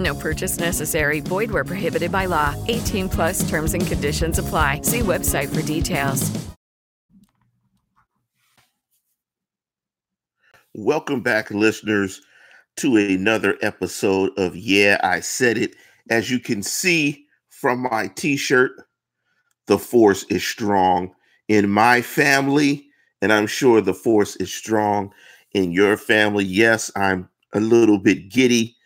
No purchase necessary. Void where prohibited by law. 18 plus terms and conditions apply. See website for details. Welcome back, listeners, to another episode of Yeah, I Said It. As you can see from my t shirt, the force is strong in my family, and I'm sure the force is strong in your family. Yes, I'm a little bit giddy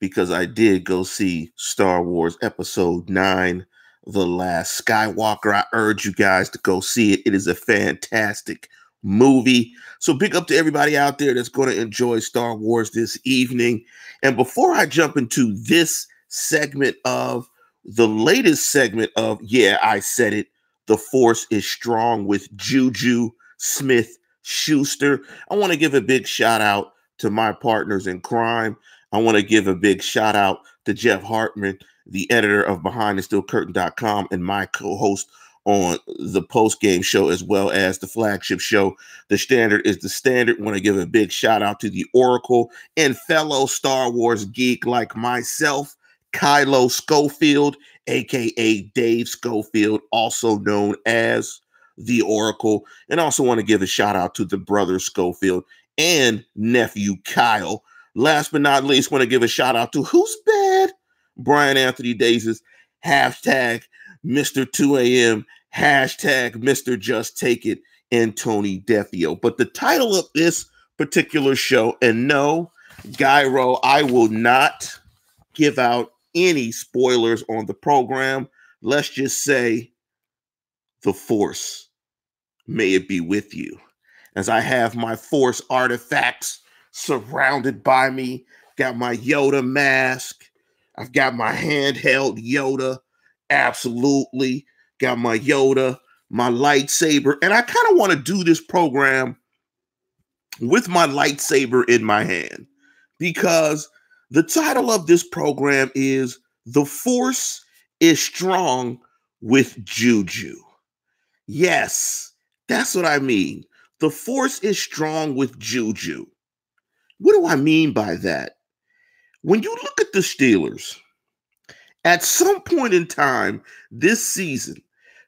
because I did go see Star Wars Episode 9, The Last Skywalker. I urge you guys to go see it. It is a fantastic movie. So big up to everybody out there that's going to enjoy Star Wars this evening. And before I jump into this segment of the latest segment of Yeah, I Said It, The Force is Strong with Juju Smith Schuster, I want to give a big shout out to my partners in crime. I want to give a big shout out to Jeff Hartman, the editor of BehindTheSteelCurtain.com and my co-host on the post game show as well as the flagship show. The standard is the standard. Want to give a big shout out to the Oracle and fellow Star Wars geek like myself, Kylo Schofield, aka Dave Schofield, also known as the Oracle. And also want to give a shout out to the brother Schofield and nephew Kyle. Last but not least, want to give a shout out to who's bad? Brian Anthony Davis, hashtag Mr. 2 a.m., hashtag Mr. Just Take It, and Tony Defio. But the title of this particular show, and no, Gyro, I will not give out any spoilers on the program. Let's just say the Force, may it be with you. As I have my Force artifacts surrounded by me, got my Yoda mask, I've got my handheld Yoda, absolutely. Got my Yoda, my lightsaber, and I kind of want to do this program with my lightsaber in my hand because the title of this program is The Force is Strong with Juju. Yes, that's what I mean. The Force is strong with Juju. What do I mean by that? When you look at the Steelers, at some point in time this season,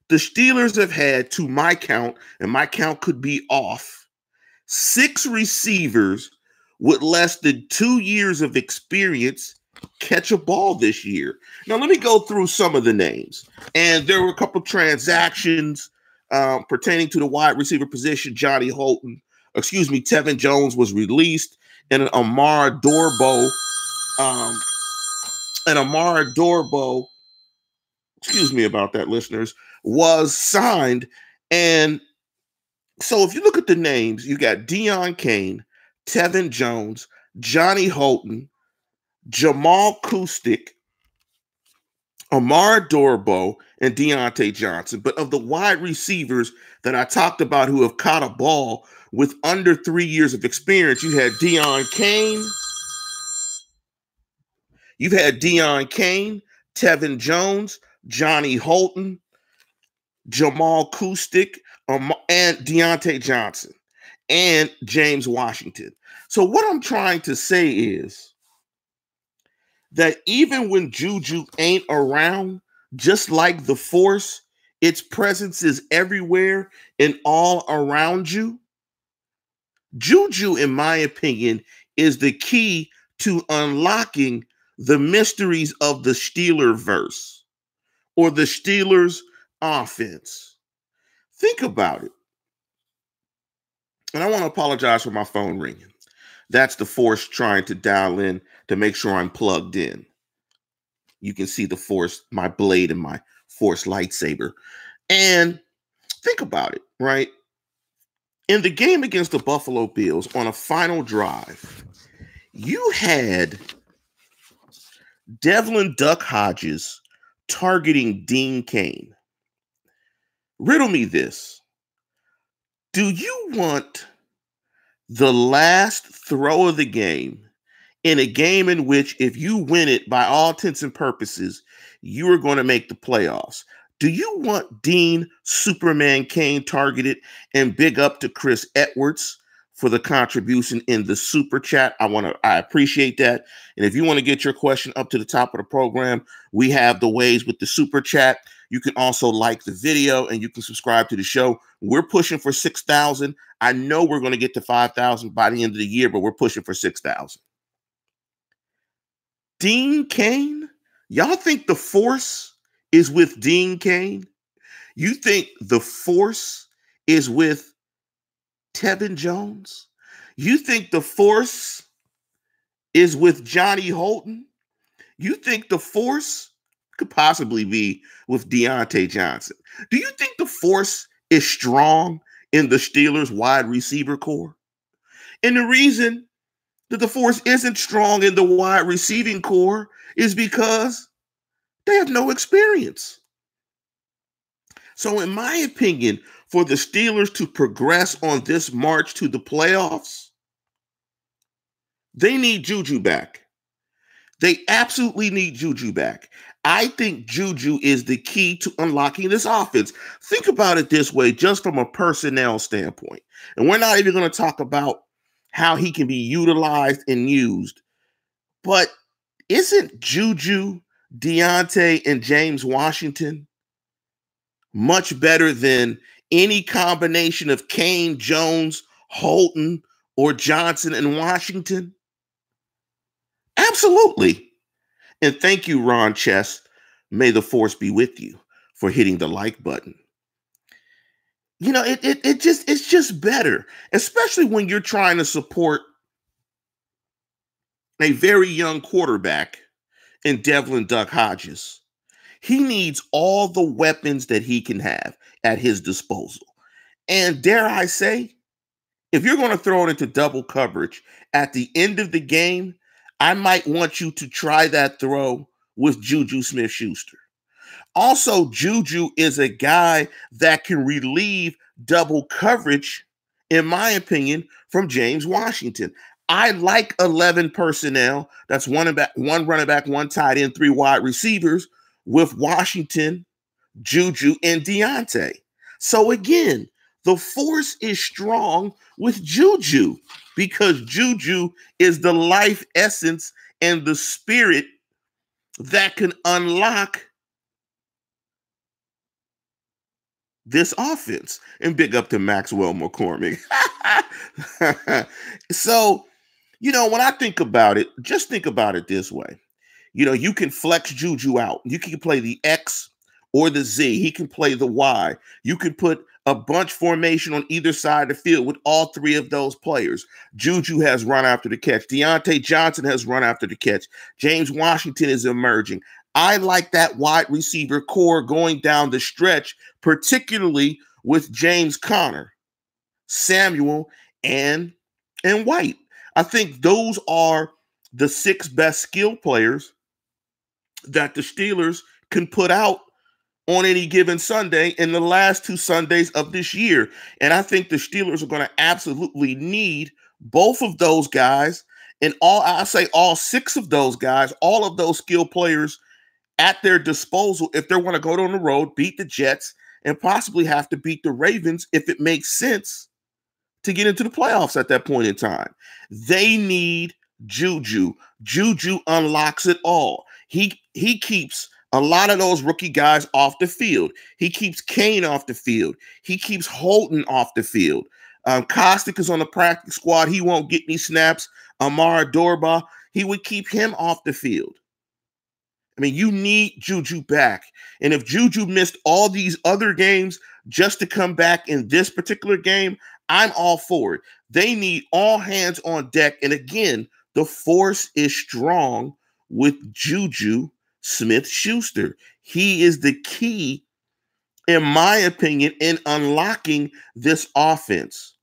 the Steelers have had, to my count, and my count could be off, six receivers with less than two years of experience catch a ball this year. Now, let me go through some of the names. And there were a couple transactions um, pertaining to the wide receiver position. Johnny Holton, excuse me, Tevin Jones was released, and Amara Darboh, um, and Amara Darboh, excuse me about that, listeners, was signed And so if you look at the names, you got Deon Cain, Tevin Jones, Johnny Holton, Jamal Kustik, Amar Darboh, and Diontae Johnson. But of the wide receivers that I talked about who have caught a ball with under three years of experience, you had Deon Cain. You've had Deon Cain, Tevin Jones, Johnny Holton, Jamal Kustik, um, and Diontae Johnson, and James Washington. So, what I'm trying to say is that even when Juju ain't around, just like the Force, its presence is everywhere and all around you. Juju, in my opinion, is the key to unlocking the mysteries of the Steeler verse or the Steelers offense. Think about it. And I want to apologize for my phone ringing. That's the force trying to dial in to make sure I'm plugged in. You can see the force, my blade and my force lightsaber. And think about it, right? In the game against the Buffalo Bills on a final drive, you had Devlin Duck Hodges targeting Dean Cain. Riddle me this. Do you want the last throw of the game in a game in which, if you win it by all intents and purposes, you are going to make the playoffs? Do you want Dean Superman Kane targeted and big up to Chris Edwards for the contribution in the super chat. I want to I appreciate that. And if you want to get your question up to the top of the program, we have the ways with the super chat. You can also like the video and you can subscribe to the show. We're pushing for 6,000. I know we're going to get to 5,000 by the end of the year, but we're pushing for 6,000. Dean Kane, Y'all think the force is with Dean Cain? You think the force is with Tevin Jones? You think the force is with Johnny Holton? You think the force could possibly be with Diontae Johnson? Do you think the force is strong in the Steelers wide receiver corps? And the reason that the force isn't strong in the wide receiving corps is because they have no experience. So, in my opinion, for the Steelers to progress on this march to the playoffs, they need Juju back. They absolutely need Juju back. I think Juju is the key to unlocking this offense. Think about it this way, just from a personnel standpoint. And we're not even going to talk about how he can be utilized and used. But isn't Juju, Diontae, and James Washington much better than any combination of Cain, Jones, Holton, or Johnson and Washington? Absolutely. And thank you, Ron Chess. May the force be with you for hitting the like button. You know, it, it, it just it's just better, especially when you're trying to support a very young quarterback in Devlin Duck Hodges. He needs all the weapons that he can have at his disposal. And dare I say, if you're going to throw it into double coverage at the end of the game, I might want you to try that throw with Juju Smith Schuster. Also, Juju is a guy that can relieve double coverage, in my opinion, from James Washington. I like 11 personnel. That's one back, one running back, one tight end, three wide receivers with Washington, Juju, and Diontae. So again, the force is strong with Juju because Juju is the life essence and the spirit that can unlock this offense. And big up to Maxwell McCormick. so, you know, when I think about it, just think about it this way. You know, you can flex Juju out. You can play the X or the Z. He can play the Y. You could put a bunch formation on either side of the field with all three of those players. Juju has run after the catch. Diontae Johnson has run after the catch. James Washington is emerging. I like that wide receiver corps going down the stretch, particularly with James Conner, Samuel, and and White. I think those are the six best skill players that the Steelers can put out on any given Sunday in the last two Sundays of this year. And I think the Steelers are going to absolutely need both of those guys and all I say all six of those guys, all of those skill players at their disposal if they want to go on the road, beat the Jets, and possibly have to beat the Ravens if it makes sense to get into the playoffs at that point in time. They need Juju. Juju unlocks it all. He he keeps a lot of those rookie guys off the field. He keeps Cain off the field. He keeps Holton off the field. Um, Kostick is on the practice squad. He won't get any snaps. Amara Darboh, he would keep him off the field. I mean, you need Juju back. And if Juju missed all these other games just to come back in this particular game, I'm all for it. They need all hands on deck. And again, the force is strong with Juju Smith Schuster. He is the key, in my opinion, in unlocking this offense.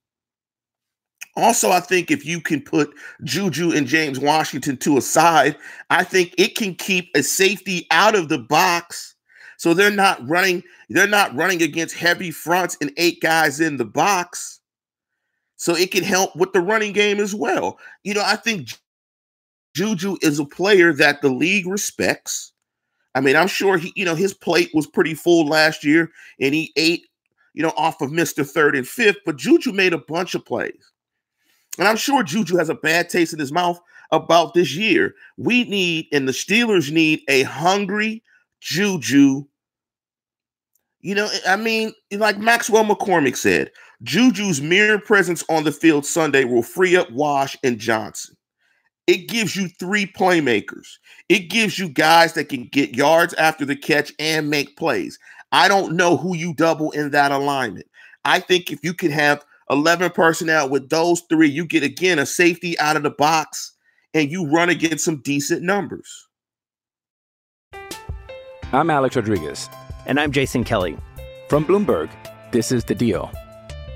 Also, I think if you can put Juju and James Washington to a side, I think it can keep a safety out of the box. So they're not running, they're not running against heavy fronts and eight guys in the box. So it can help with the running game as well. You know, I think Juju is a player that the league respects. I mean, I'm sure he, you know, his plate was pretty full last year and he ate, you know, off of Mr. Third and Fifth, but Juju made a bunch of plays. And I'm sure Juju has a bad taste in his mouth about this year. We need, and the Steelers need a hungry Juju. You know, I mean, like Maxwell McCormick said, Juju's mere presence on the field Sunday will free up Wash and Johnson. It gives you three playmakers. It gives you guys that can get yards after the catch and make plays. I don't know who you double in that alignment. I think if you could have 11 personnel with those three, you get again a safety out of the box and you run against some decent numbers. I'm Alex Rodriguez. And I'm Jason Kelly. From Bloomberg, this is The Deal.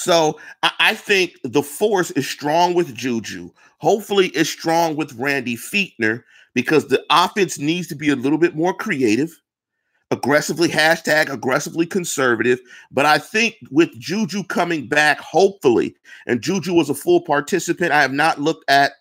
So I, I think the force is strong with Juju. Hopefully, it's strong with Randy Fichtner because the offense needs to be a little bit more creative, aggressively hashtag aggressively conservative. But I think with Juju coming back, hopefully, and Juju was a full participant. I have not looked at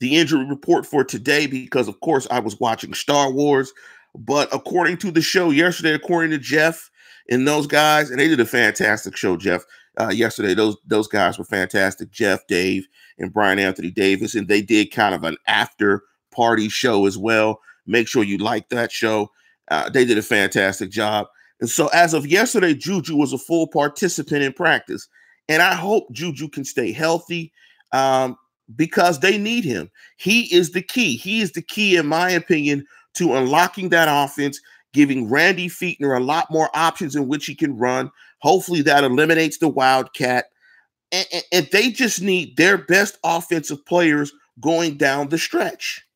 the injury report for today because, of course, I was watching Star Wars. But according to the show yesterday, according to Jeff and those guys, and they did a fantastic show, Jeff. Uh, yesterday, those those guys were fantastic. Jeff, Dave, and Brian Anthony Davis, and they did kind of an after party show as well. Make sure you like that show. Uh, they did a fantastic job. And so, as of yesterday, Juju was a full participant in practice, and I hope Juju can stay healthy um, because they need him. He is the key. He is the key, in my opinion, to unlocking that offense, giving Randy Fichtner a lot more options in which he can run. Hopefully, that eliminates the Wildcat. And, and, and they just need their best offensive players going down the stretch.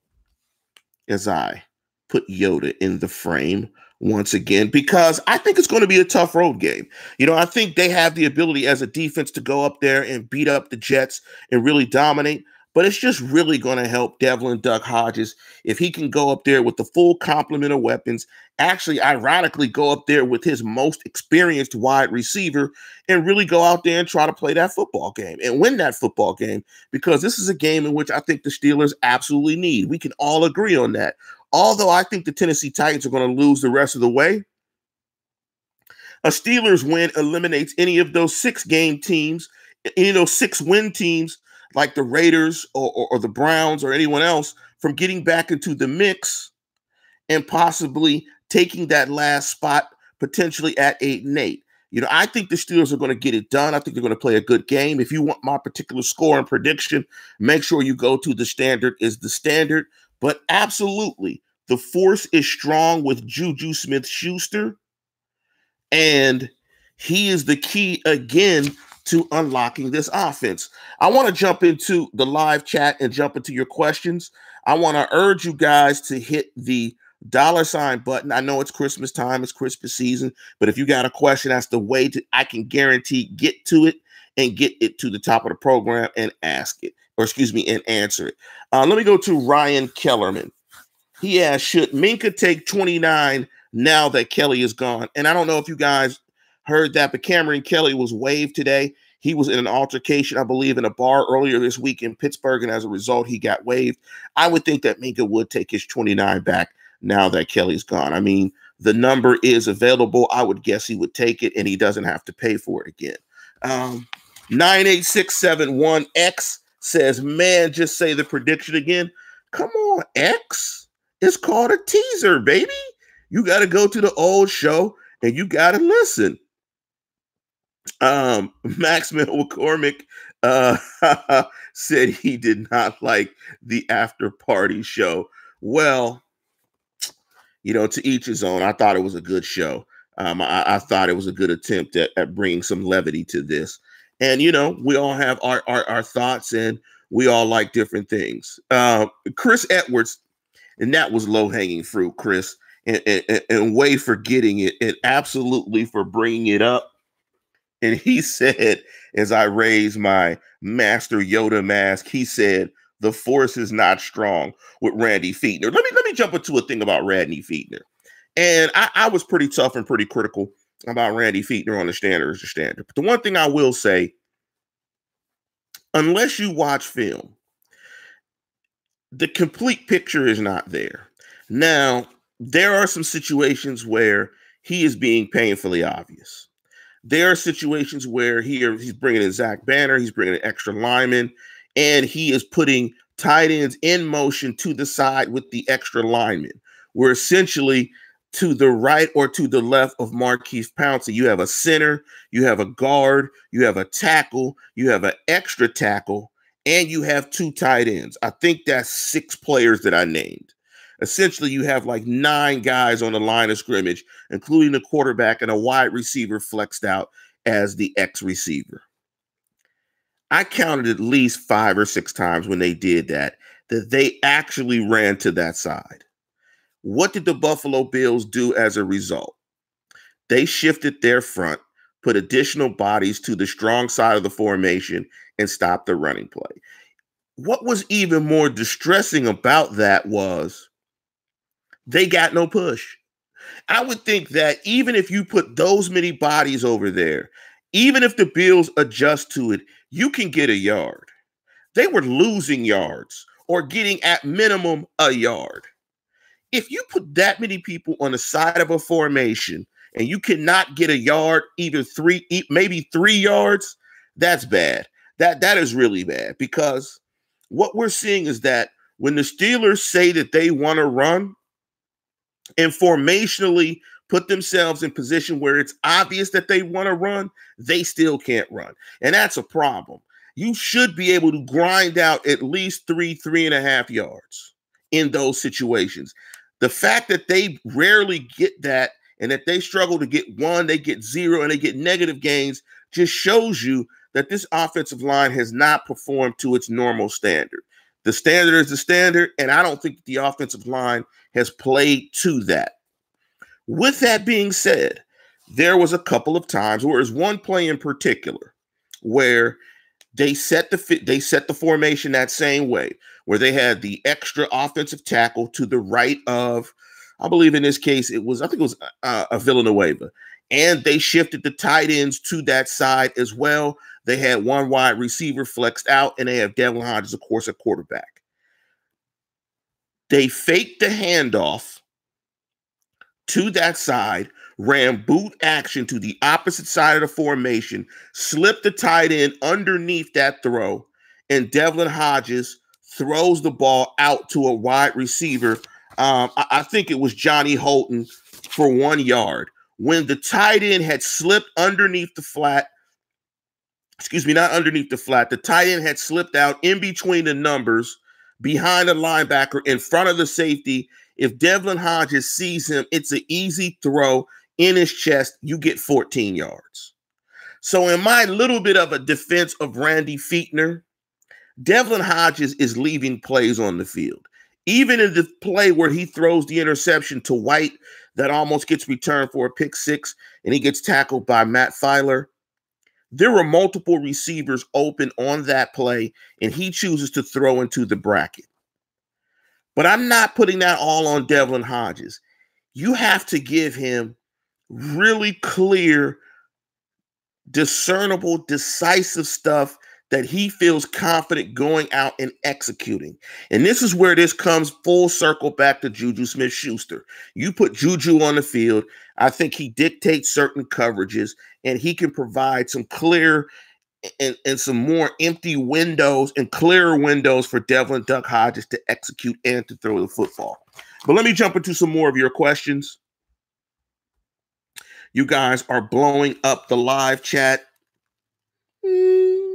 As I put Yoda in the frame once again, because I think it's going to be a tough road game. You know, I think they have the ability as a defense to go up there and beat up the Jets and really dominate. But it's just really going to help Devlin Duck Hodges if he can go up there with the full complement of weapons. Actually, ironically, go up there with his most experienced wide receiver and really go out there and try to play that football game and win that football game because this is a game in which I think the Steelers absolutely need. We can all agree on that. Although I think the Tennessee Titans are going to lose the rest of the way, a Steelers win eliminates any of those six game teams, any of those six win teams like the Raiders or, or, or, the Browns or anyone else from getting back into the mix and possibly taking that last spot potentially at eight and eight. You know, I think the Steelers are going to get it done. I think they're going to play a good game. If you want my particular score and prediction, make sure you go to the standard is the standard. But absolutely, the force is strong with Juju Smith Schuster. And he is the key again to unlocking this offense. I want to jump into the live chat and jump into your questions. I want to urge you guys to hit the dollar sign button. I know it's Christmas time, it's Christmas season, but if you got a question, that's the way to I can guarantee get to it and get it to the top of the program and ask it, or excuse me, and answer it. Uh, let me go to Ryan Kellerman. He asked, should Minkah take 29 now that Kelly is gone? And I don't know if you guys heard that, but Kameron Kelly was waived today. He was in an altercation, I believe, in a bar earlier this week in Pittsburgh, and as a result, he got waived. I would think that Minkah would take his 29 back now that Kelly's gone. I mean, the number is available. I would guess he would take it, and he doesn't have to pay for it again. Um, 98671X says, Man, just say the prediction again. Come on, X. It's called a teaser, baby. You got to go to the old show and you got to listen. Um, Max McCormick uh, said he did not like the after party show. Well, you know, to each his own. I thought it was a good show. Um, I, I, thought it was a good attempt at, at, bringing some levity to this. And, you know, we all have our, our, our thoughts and we all like different things. Uh, Chris Edwards, and that was low hanging fruit, Chris, and, and, and way for getting it and absolutely for bringing it up and he said, as I raised my Master Yoda mask, he said, the force is not strong with Randy Fichtner. Let me let me jump into a thing about Randy Fichtner. And I, I was pretty tough and pretty critical about Randy Fichtner on the standard as the standard. But the one thing I will say, unless you watch film, the complete picture is not there. Now, there are some situations where he is being painfully obvious. There are situations where he he's bringing in Zach Banner, he's bringing in extra linemen, and he is putting tight ends in motion to the side with the extra linemen. Where essentially to the right or to the left of Maurkice Pouncey, you have a center, you have a guard, you have a tackle, you have an extra tackle, and you have two tight ends. I think that's six players that I named essentially you have like nine guys on the line of scrimmage, including the quarterback and a wide receiver flexed out as the X receiver. I counted at least five or six times when they did that, that they actually ran to that side. What did the Buffalo Bills do as a result? They shifted their front, put additional bodies to the strong side of the formation, and stopped the running play. What was even more distressing about that was they got no push. I would think that even if you put those many bodies over there, even if the Bills adjust to it, you can get a yard. They were losing yards or getting at minimum a yard. If you put that many people on the side of a formation and you cannot get a yard, either three, maybe three yards, that's bad. That that is really bad because what we're seeing is that when the Steelers say that they want to run, and formationally put themselves in position where it's obvious that they want to run, they still can't run. And that's a problem. You should be able to grind out at least three, three and a half yards in those situations. The fact that they rarely get that and that they struggle to get one, they get zero, and they get negative gains just shows you that this offensive line has not performed to its normal standard. The standard is the standard, and I don't think the offensive line has played to that. With that being said, there was a couple of times, or is one play in particular, where they set the they set the formation that same way, where they had the extra offensive tackle to the right of, I believe in this case it was I think it was uh, a Villanueva, and they shifted the tight ends to that side as well. They had one wide receiver flexed out, and they have Devlin Hodges, of course, at quarterback. They faked the handoff to that side, ran boot action to the opposite side of the formation, slipped the tight end underneath that throw, and Devlin Hodges throws the ball out to a wide receiver. Um, I, I think it was Johnny Holton for one yard. when the tight end had slipped underneath the flat. Excuse me, not underneath the flat. The tight end had slipped out in between the numbers behind the linebacker in front of the safety. If Devlin Hodges sees him, it's an easy throw in his chest. You get 14 yards. So, in my little bit of a defense of Randy Fichtner, Devlin Hodges is leaving plays on the field. Even in the play where he throws the interception to White that almost gets returned for a pick six and he gets tackled by Matt Feiler, there were multiple receivers open on that play and he chooses to throw into the bracket. But I'm not putting that all on Devlin Hodges. You have to give him really clear, discernible, decisive stuff that he feels confident going out and executing. And this is where this comes full circle back to Juju Smith Schuster. You put Juju on the field, I think he dictates certain coverages and he can provide some clear and, and some more empty windows and clearer windows for Devlin Duck Hodges to execute and to throw the football. But let me jump into some more of your questions. You guys are blowing up the live chat. Hmm.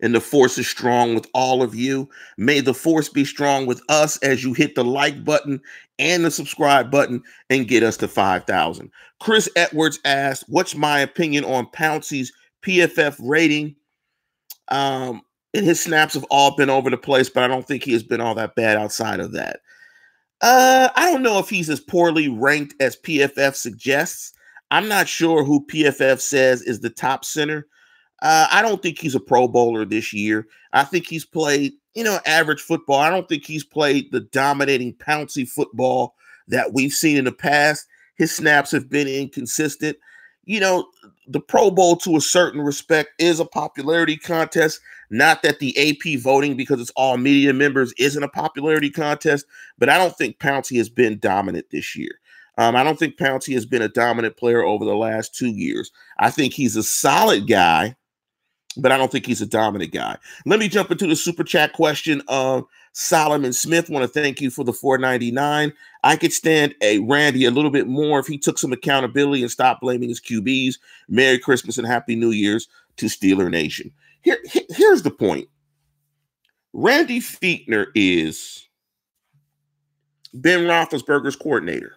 And the force is strong with all of you. May the force be strong with us as you hit the like button and the subscribe button and get us to 5,000. Chris Edwards asked, What's my opinion on Pouncey's PFF rating? Um, and his snaps have all been over the place, but I don't think he has been all that bad outside of that. Uh, I don't know if he's as poorly ranked as PFF suggests. I'm not sure who PFF says is the top center. Uh, I don't think he's a Pro Bowler this year. I think he's played, you know, average football. I don't think he's played the dominating, Pouncey football that we've seen in the past. His snaps have been inconsistent. You know, the Pro Bowl, to a certain respect, is a popularity contest. Not that the AP voting, because it's all media members, isn't a popularity contest, but I don't think Pouncey has been dominant this year. Um, I don't think Pouncey has been a dominant player over the last two years. I think he's a solid guy, but I don't think he's a dominant guy. Let me jump into the super chat question of Solomon Smith. Want to thank you for the 499. I could stand a Randy a little bit more if he took some accountability and stopped blaming his QBs. Merry Christmas and Happy New Year's to Steeler Nation. Here, here's the point. Randy Fichtner is Ben Roethlisberger's coordinator.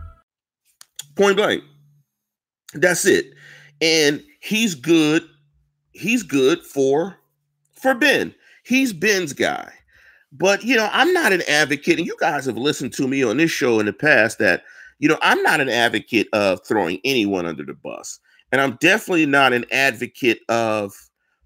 point blank. That's it. And he's good. He's good for for Ben. He's Ben's guy. But you know, I'm not an advocate, and you guys have listened to me on this show in the past that you know I'm not an advocate of throwing anyone under the bus, and I'm definitely not an advocate of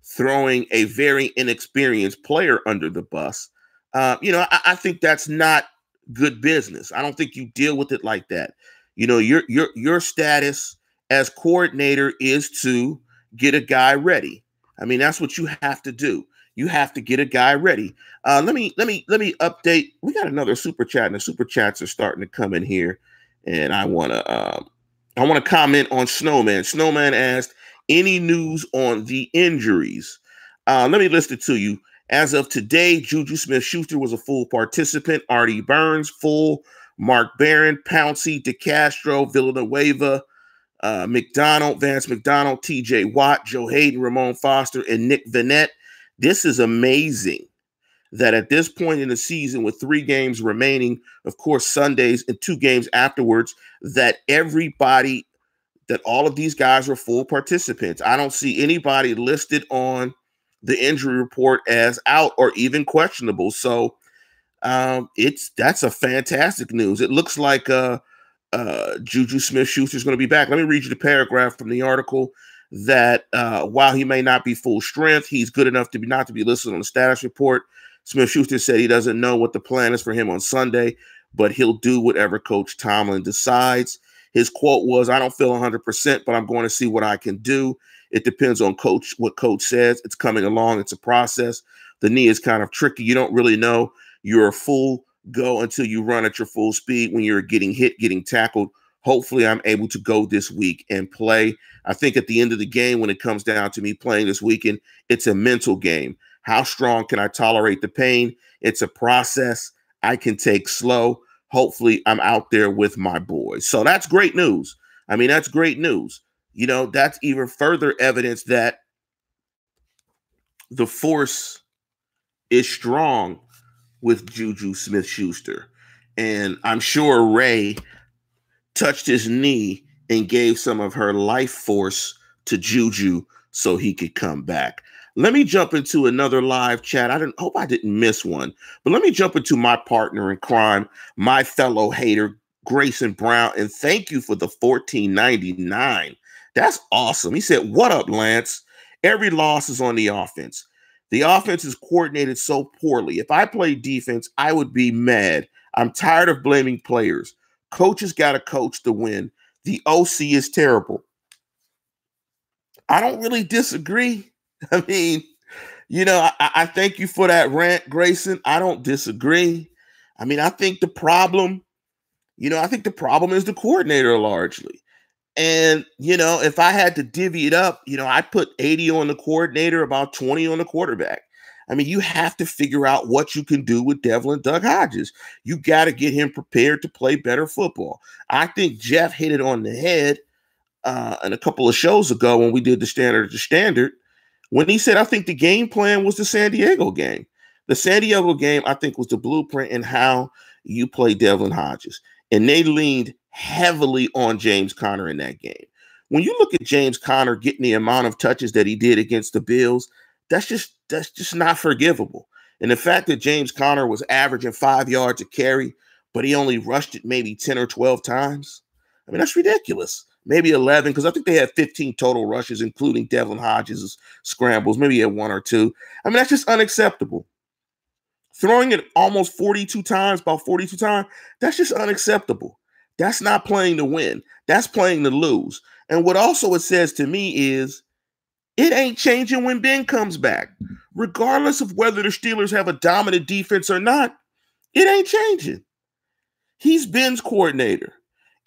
throwing a very inexperienced player under the bus. Uh, you know, I, I think that's not good business. I don't think you deal with it like that. You know, your your your status as coordinator is to get a guy ready. I mean, that's what you have to do. You have to get a guy ready. Uh, let me let me let me update. We got another super chat, and the super chats are starting to come in here. And I want to uh, I want to comment on Snowman. Snowman asked, "Any news on the injuries?" Uh, let me list it to you. As of today, Juju Smith Schuster was a full participant. Artie Burns, full. Mark Barron, Pouncey, DeCastro, Villanueva, uh, McDonald, Vance McDonald, TJ Watt, Joe Haden, Ramon Foster, and Nick Vannett. This is amazing that at this point in the season, with three games remaining, of course, Sundays and two games afterwards, that everybody, that all of these guys are full participants. I don't see anybody listed on the injury report as out or even questionable. So um, it's that's a fantastic news. It looks like uh, uh, Juju Smith Schuster is going to be back. Let me read you the paragraph from the article that uh, while he may not be full strength, he's good enough to be not to be listed on the status report. Smith Schuster said he doesn't know what the plan is for him on Sunday, but he'll do whatever Coach Tomlin decides. His quote was, I don't feel 100%, but I'm going to see what I can do. It depends on coach, what coach says. It's coming along, it's a process. The knee is kind of tricky. You don't really know you're a full go until you run at your full speed when you're getting hit, getting tackled. Hopefully, I'm able to go this week and play. I think at the end of the game, when it comes down to me playing this weekend, it's a mental game. How strong can I tolerate the pain? It's a process I can take slow. Hopefully, I'm out there with my boys. So that's great news. I mean, that's great news. You know, that's even further evidence that the force is strong with Juju Smith Schuster. And I'm sure Rey touched his knee and gave some of her life force to Juju so he could come back. Let me jump into another live chat. I didn't hope I didn't miss one, but let me jump into my partner in crime, my fellow hater, Grayson Brown. And thank you for the 1499. That's awesome. He said, What up, Lance? Every loss is on the offense. The offense is coordinated so poorly. If I played defense, I would be mad. I'm tired of blaming players. Coaches got to coach to win. The OC is terrible. I don't really disagree. I mean, you know, I, I, thank you for that rant, Grayson. I don't disagree. I mean, I think the problem, you know, I think the problem is the coordinator largely. And, you know, if I had to divvy it up, you know, I put 80 on the coordinator, about 20 on the quarterback. I mean, you have to figure out what you can do with Devlin Duck Hodges. You got to get him prepared to play better football. I think Jeff hit it on the head uh, in a couple of shows ago when we did the standard to standard when he said, I think the game plan was the San Diego game. The San Diego game, I think, was the blueprint in how you play Devlin Hodges. And they leaned heavily on James Conner in that game. When you look at James Conner getting the amount of touches that he did against the Bills, that's just that's just not forgivable. And the fact that James Conner was averaging five yards a carry, but he only rushed it maybe 10 or 12 times. I mean, that's ridiculous. Maybe 11, because I think they had 15 total rushes, including Devlin Hodges' scrambles. Maybe had one or two. I mean, that's just unacceptable. Throwing it almost 42 times, about 42 times, that's just unacceptable. That's not playing to win. That's playing to lose. And what also it says to me is it ain't changing when Ben comes back. Regardless of whether the Steelers have a dominant defense or not, it ain't changing. He's Ben's coordinator,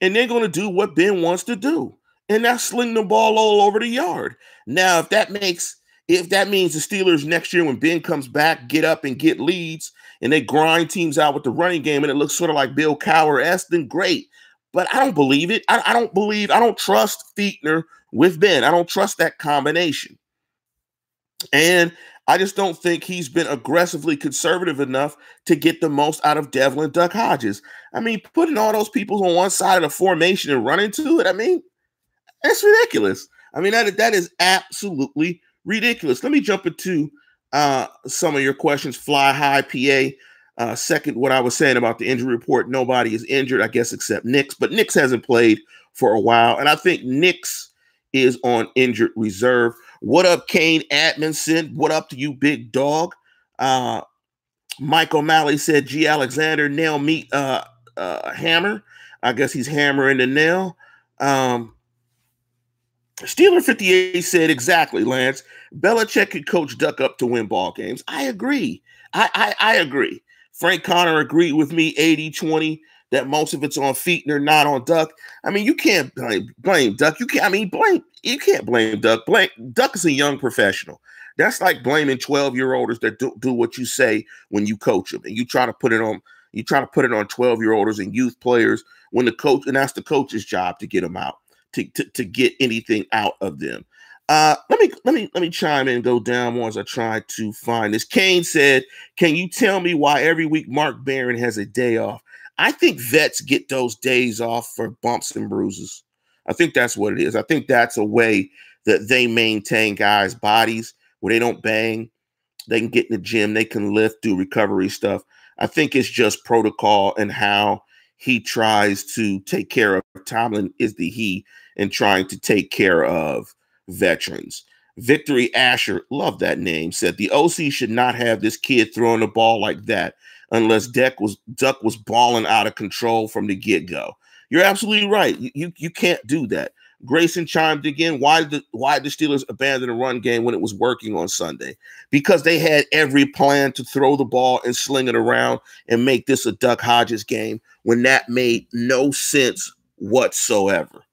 and they're going to do what Ben wants to do, and that's sling the ball all over the yard. Now, if that makes if that means the Steelers next year when Ben comes back get up and get leads and they grind teams out with the running game and it looks sort of like Bill Cowher s, then great. But I don't believe it. I, I don't believe, I don't trust Fichtner with Ben. I don't trust that combination. And I just don't think he's been aggressively conservative enough to get the most out of Devlin Duck Hodges. I mean, putting all those people on one side of the formation and running to it, I mean, that's ridiculous. I mean, that, that is absolutely ridiculous. Let me jump into uh, some of your questions. Fly high, PA. Uh, second, what I was saying about the injury report, nobody is injured, I guess, except Nix. But Nix hasn't played for a while, and I think Nix is on injured reserve. What up, Kane Atkinson? What up to you, big dog? Uh, Mike O'Malley said, G. Alexander nail meet uh, uh, hammer. I guess he's hammering the nail. Um, Steeler 58 said exactly, Lance. Belichick could coach Duck up to win ball games. I agree. I, I, I agree. Frank Connor agreed with me 80 20 that most of it's on Fichtner, not on Duck. I mean, you can't blame, blame Duck. You can't, I mean, blame, you can't blame Duck. Blame Duck is a young professional. That's like blaming 12 year olds that do, do what you say when you coach them and you try to put it on, you try to put it on 12 year olds and youth players when the coach, and that's the coach's job to get them out, to, to, to get anything out of them. Uh, let me let me let me chime in and go down more as I try to find this. Kane said, "Can you tell me why every week Mark Barron has a day off?" I think vets get those days off for bumps and bruises. I think that's what it is. I think that's a way that they maintain guys' bodies where they don't bang. They can get in the gym, they can lift, do recovery stuff. I think it's just protocol and how he tries to take care of Tomlin is the he in trying to take care of veterans. Victory Asher, love that name, said the OC should not have this kid throwing the ball like that unless Duck was Duck was balling out of control from the get go. You're absolutely right. You, you, you can't do that. Grayson chimed again. Why did the why did the Steelers abandon the run game when it was working on Sunday? Because they had every plan to throw the ball and sling it around and make this a Duck Hodges game when that made no sense whatsoever.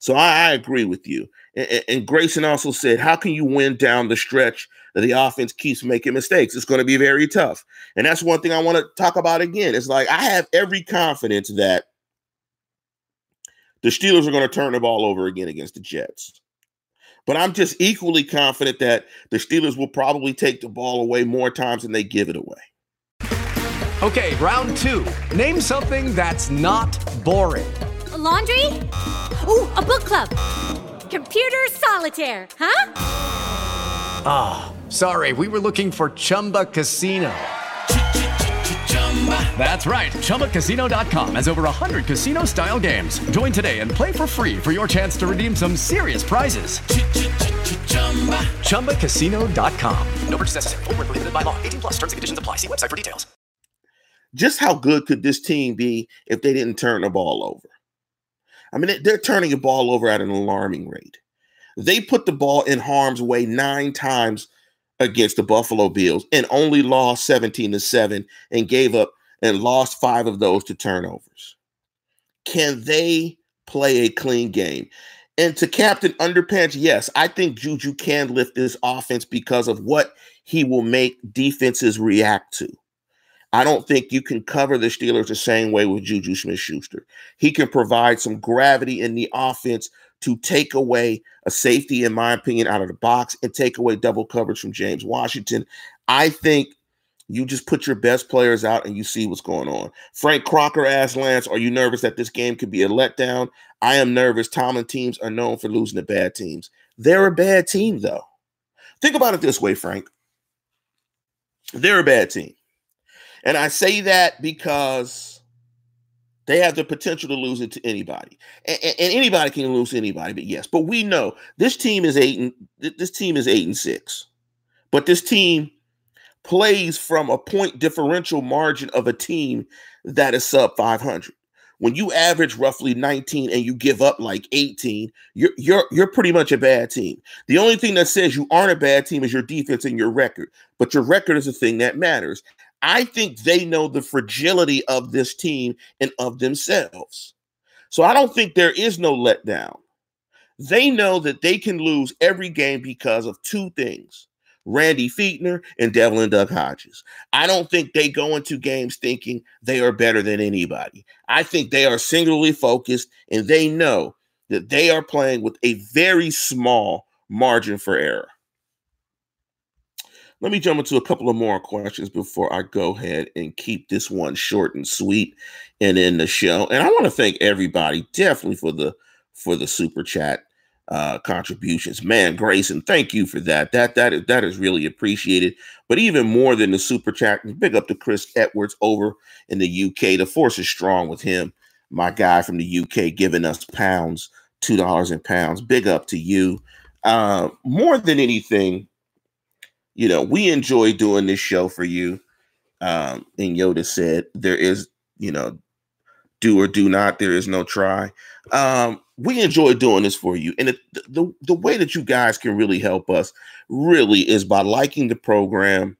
So I, I agree with you. And, and Grayson also said, How can you win down the stretch that the offense keeps making mistakes? It's going to be very tough. And that's one thing I want to talk about again. It's like I have every confidence that the Steelers are going to turn the ball over again against the Jets. But I'm just equally confident that the Steelers will probably take the ball away more times than they give it away. Okay, round two. Name something that's not boring. A laundry? Ooh, a book club. Computer solitaire, huh? Ah, oh, sorry, we were looking for Chumba Casino. That's right. ChumbaCasino.com has over 100 casino style games. Join today and play for free for your chance to redeem some serious prizes. ChumbaCasino.com. No purchase necessary. Full prohibited by law. 18 plus terms and conditions apply. See website for details. Just how good could this team be if they didn't turn the ball over? I mean, they're turning the ball over at an alarming rate. They put the ball in harm's way nine times against the Buffalo Bills and only lost 17 to 7 and gave up and lost five of those to turnovers. Can they play a clean game? And to Captain Underpants, yes, I think Juju can lift this offense because of what he will make defenses react to. I don't think you can cover the Steelers the same way with Juju Smith Schuster. He can provide some gravity in the offense to take away a safety, in my opinion, out of the box and take away double coverage from James Washington. I think you just put your best players out and you see what's going on. Frank Crocker asked Lance, Are you nervous that this game could be a letdown? I am nervous. Tomlin teams are known for losing to bad teams. They're a bad team, though. Think about it this way, Frank. They're a bad team. And I say that because they have the potential to lose it to anybody, and, and, anybody can lose anybody. But yes, but we know this team is eight and this team is eight and six, but this team plays from a point differential margin of a team that is sub 500. When you average roughly 19 and you give up like 18, you're you're you're pretty much a bad team. The only thing that says you aren't a bad team is your defense and your record. But your record is the thing that matters. I think they know the fragility of this team and of themselves. So I don't think there is no letdown. They know that they can lose every game because of two things Randy Fichtner and Devlin Duck Hodges. I don't think they go into games thinking they are better than anybody. I think they are singularly focused and they know that they are playing with a very small margin for error. Let me jump into a couple of more questions before I go ahead and keep this one short and sweet and in the show. And I want to thank everybody definitely for the for the super chat uh, contributions. Man, Grayson, thank you for that. That that is that is really appreciated. But even more than the super chat, big up to Chris Edwards over in the UK. The force is strong with him. My guy from the UK giving us pounds, two dollars in pounds. Big up to you. Uh, more than anything, you know, we enjoy doing this show for you. Um, and Yoda said, there is, you know, do or do not, there is no try. Um, we enjoy doing this for you. And it, the, the way that you guys can really help us really is by liking the program,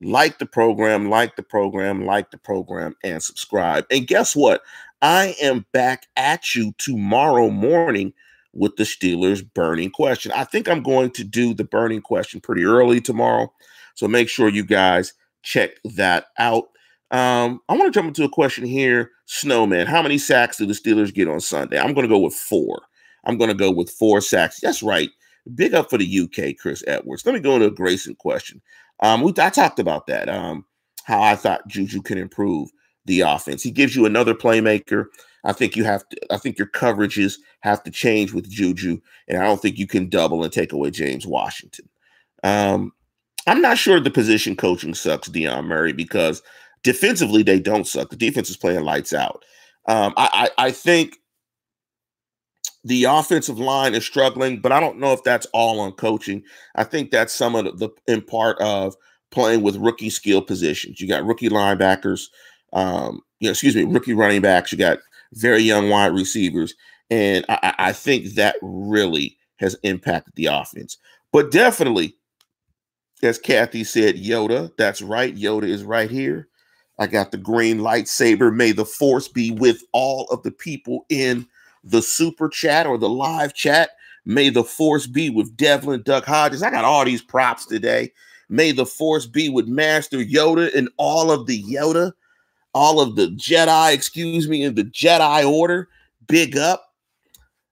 like the program, like the program, like the program, and subscribe. And guess what? I am back at you tomorrow morning with the Steelers burning question. I think I'm going to do the burning question pretty early tomorrow. So make sure you guys check that out. Um, I want to jump into a question here. Snowman, how many sacks do the Steelers get on Sunday? I'm going to go with four. I'm going to go with four sacks. That's right. Big up for the UK, Chris Edwards. Let me go into a Grayson question. Um, we, I talked about that. Um, how I thought Juju can improve the offense. He gives you another playmaker. I think you have to. I think your coverages have to change with Juju, and I don't think you can double and take away James Washington. Um, I'm not sure the position coaching sucks, Dion Murray, because defensively they don't suck. The defense is playing lights out. Um, I, I, I think the offensive line is struggling, but I don't know if that's all on coaching. I think that's some of the, the in part of playing with rookie skill positions. You got rookie linebackers, um, you know, excuse me, rookie running backs. You got very young wide receivers. And I, I think that really has impacted the offense. But definitely, as Kathy said, Yoda, that's right. Yoda is right here. I got the green lightsaber. May the force be with all of the people in the super chat or the live chat. May the force be with Devlin Duck Hodges. I got all these props today. May the force be with Master Yoda and all of the Yoda, all of the Jedi, excuse me, in the Jedi Order. Big up.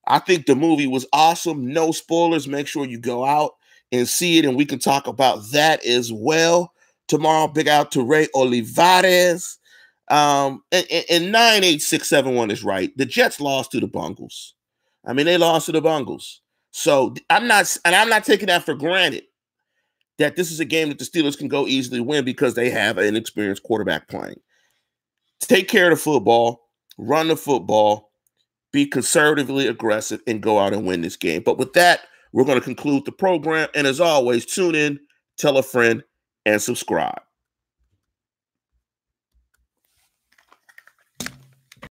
I think the movie was awesome. No spoilers. Make sure you go out and see it, and we can talk about that as well tomorrow. Big out to Ray Olivares. Um, and, and, and 98671 is right. The Jets lost to the Bungles. I mean, they lost to the Bungles. So I'm not, and I'm not taking that for granted that this is a game that the Steelers can go easily win because they have an experienced quarterback playing. Take care of the football, run the football, be conservatively aggressive, and go out and win this game. But with that, we're going to conclude the program. And as always, tune in, tell a friend, and subscribe.